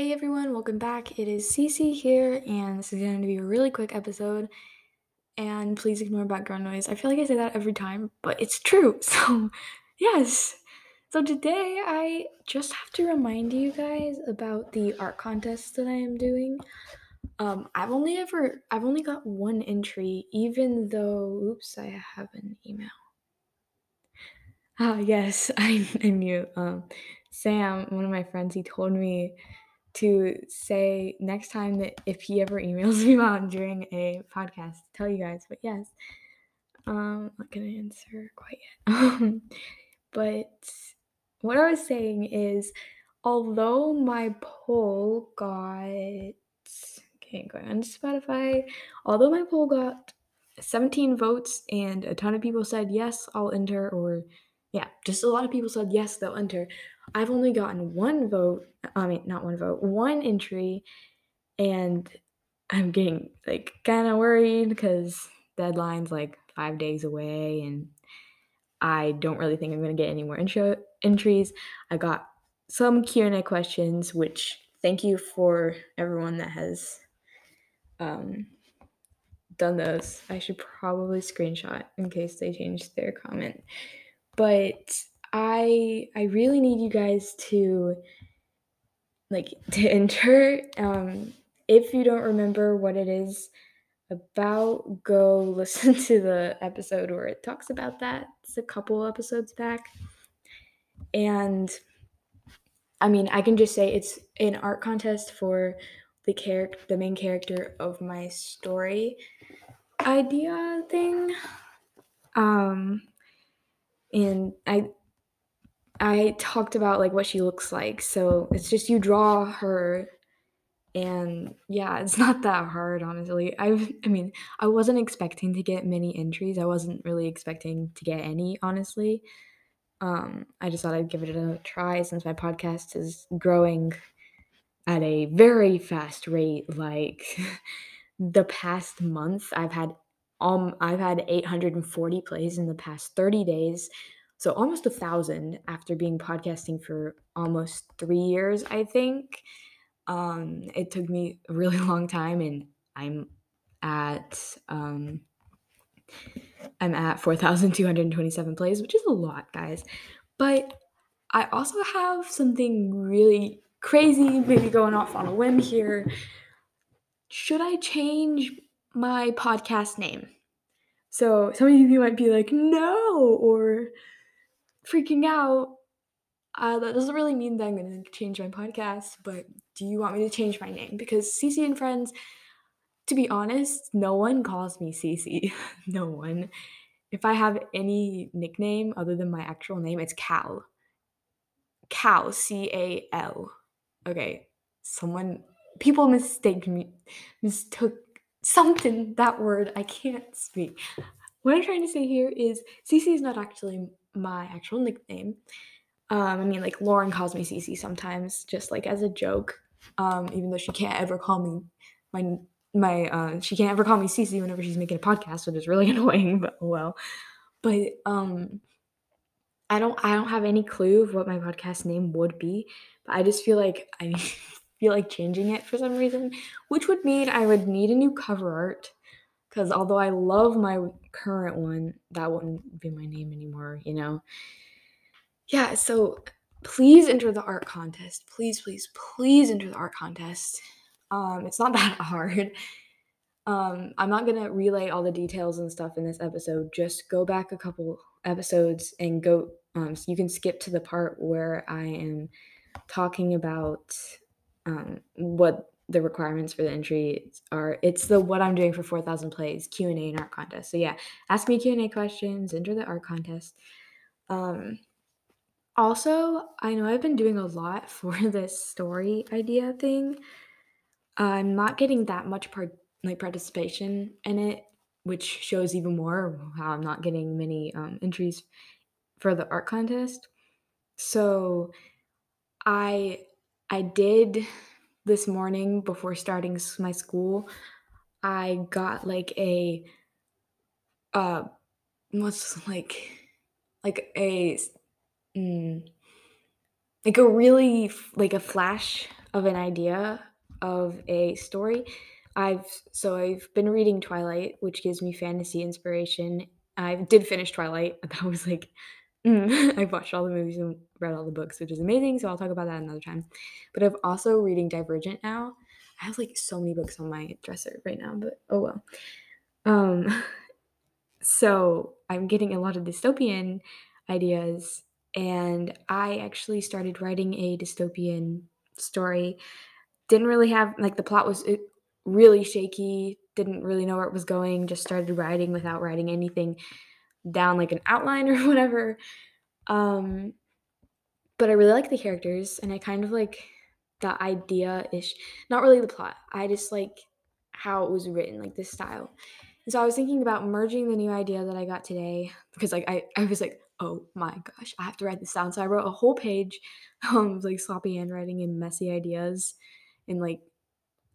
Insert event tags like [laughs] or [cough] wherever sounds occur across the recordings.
Hey everyone, welcome back. It is Cece here, and this is going to be a really quick episode. And please ignore background noise. I feel like I say that every time, but it's true. [laughs] So, yes. So today I just have to remind you guys about the art contest that I am doing. Um, I've only ever I've only got one entry, even though oops, I have an email. Ah, yes, [laughs] I, I knew. Um, Sam, one of my friends, he told me to say next time that if he ever [laughs] emails me out during a podcast, tell you guys. But yes, um, I'm not gonna answer quite yet. [laughs] but what I was saying is, although my poll got okay, going on Spotify, although my poll got 17 votes and a ton of people said yes, I'll enter, or yeah, just a lot of people said yes, they'll enter. I've only gotten one vote. I mean, not one vote, one entry, and I'm getting like kind of worried because deadline's like five days away, and I don't really think I'm gonna get any more intro entries. I got some Q and A questions, which thank you for everyone that has um, done those. I should probably screenshot in case they change their comment. But I I really need you guys to like [laughs] to enter. Um, if you don't remember what it is about, go [laughs] listen to the episode where it talks about that. It's a couple episodes back. And I mean, I can just say it's an art contest for the character, the main character of my story idea thing. Um, and I I talked about like what she looks like. So it's just you draw her and yeah, it's [laughs] not that hard honestly. I I mean, I wasn't expecting to get many entries. I wasn't really expecting to get any honestly. Um I just thought I'd give it a try since my podcast is growing at a very fast rate like [laughs] the past month I've had um I've had 840 plays in the past 30 days so almost a thousand after being podcasting for almost three years, I think. Um, it took me a really [laughs] long time, and I'm at um, I'm at 4,227 plays, which is a lot, guys. But I also have something really crazy, maybe going off on a whim here. Should I change my podcast name? So some of you might be like, no, or freaking out. Uh, that doesn't really mean that I'm going to change my podcast, but do you want me to change my name? Because CC and Friends, to be honest, no one calls me CC. [laughs] no one. If I have any nickname other than my actual name, it's Cal. Cal, C A L. Okay, someone, people mistake me, mistook something, that word, I can't speak. What I'm trying to say here is CC is not actually my actual nickname. Um, I mean, like Lauren calls me Cece sometimes, just like as a joke. Um, even though she can't ever call me my my uh, she can't ever call me Cece whenever she's making a podcast, which is really [laughs] annoying. But oh well, but um, I don't I don't have any clue of what my podcast name would be. But I just feel like I [laughs] feel like changing it for some reason, which would mean I would need a new cover art. Because although I love my current one, that wouldn't be my name anymore, you know? Yeah, so please enter the art contest. Please, please, please enter the art contest. Um, it's not [laughs] that hard. Um, I'm not gonna relay all the details and stuff in this episode. Just go back a couple episodes and go. Um, so you can skip to the part where I am talking about um, what the requirements for the entry are it's the what i'm doing for 4000 plays q&a and art contest. So yeah ask me q&a questions enter the art contest. Um, also i know i've been doing a lot [laughs] for this story idea thing. I'm not getting that much part like participation in it which shows even more how i'm not getting many um, entries for the art contest. So i i did this morning before starting my school, I got like a uh what's like like a mm, like a really like a flash of an idea of a story. I've so I've been reading Twilight, which gives me fantasy inspiration. I did finish Twilight. That was like mm, [laughs] I've watched all the movies and read all the books, which is amazing. So I'll talk about that another time. But I've also reading Divergent now. I have like so many books on my dresser right now, but oh well. Um, [laughs] so I'm getting a lot of dystopian ideas, and I actually started writing a dystopian story. Didn't really have like the plot was really shaky, didn't really know where it was going, just started writing without writing anything down like an outline [laughs] or whatever. Um, but I really like the characters, and I kind of like the idea ish, not really the plot. I just like how it was written, like the style. And so I was thinking about merging the new idea that I got today because like I, I was like, oh my gosh, I have to write this down. So I wrote a whole page [laughs] um, of like sloppy handwriting and messy ideas in like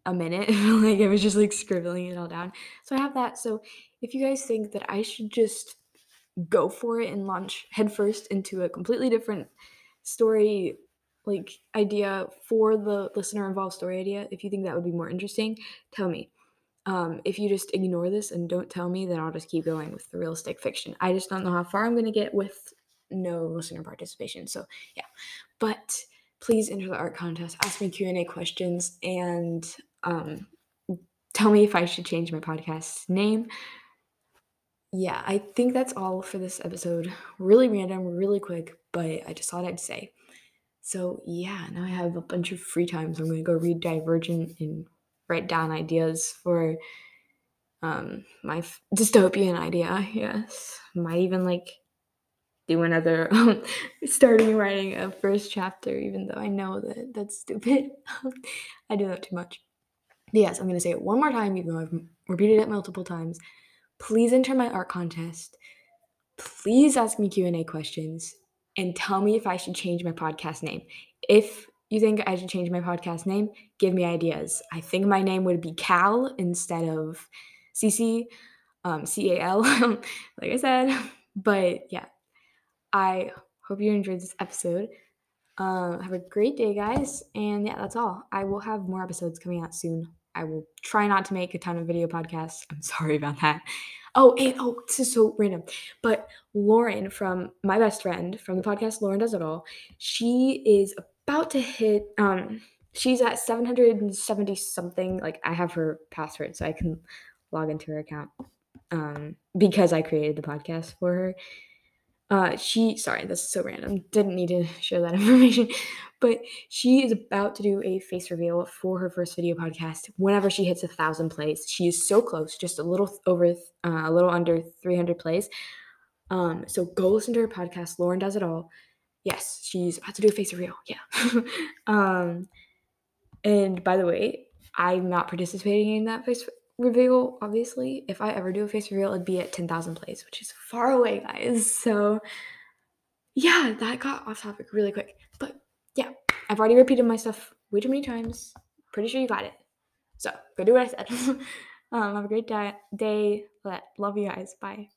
a minute. [laughs] like I was just like scribbling it all down. So I have that. So if you guys think that I should just go for it and launch headfirst into a completely different story like idea for the listener involved story idea if you think that would be more interesting tell me. Um, if you just ignore this and don't tell me then i'll just keep going with the realistic fiction. I just don't know how far i'm going to get with no listener participation so yeah. But please enter the art contest ask me q&a questions and um, tell me if i should change my podcast name yeah, I think that's all for this episode. Really random, really quick, but I just thought I'd say. So, yeah, now I have a bunch of free time, so I'm going to go read Divergent and write down ideas for um, my f- dystopian idea. Yes, might even like do another um, [laughs] starting writing a first chapter, even though I know that that's stupid. [laughs] I do that too much. But yes, I'm going to say it one more time, even though I've repeated it multiple times please enter my art contest. Please ask me Q&A questions and tell me if I should change my podcast name. If you think I should change my podcast name, give me ideas. I think my name would be Cal instead of CC, um, C A L, [laughs] like I said. [laughs] But yeah, I hope you enjoyed this episode. Uh, have a great day, guys. And yeah, that's all. I will have more episodes coming out soon. I will try not to make a ton of video podcasts. I'm sorry about that. Oh, and oh, this is so random. But Lauren from my best friend from the podcast Lauren Does It All, she is about to hit um she's at 770 something. Like I have her password so I can log into her account. Um because I created the podcast for her. Uh, she, sorry, this is so random. Didn't need to [laughs] share that information, [laughs] but she is about to do a face reveal for her first video podcast. Whenever she hits a thousand plays, she is so close, just a little over, uh, a little under 300 plays. Um, so go listen to her podcast. Lauren does it all. Yes, she's about to do a face reveal. Yeah. [laughs] um, and by the way, I'm not participating in that face reveal, obviously, if I ever do a face reveal, it'd be at 10,000 plays, which is far away, guys. So, yeah, that got off topic really quick. But yeah, I've already repeated my stuff way too many times. Pretty sure you got it. So, go do what I said. [laughs] um, have a great day. day. Love you guys. Bye.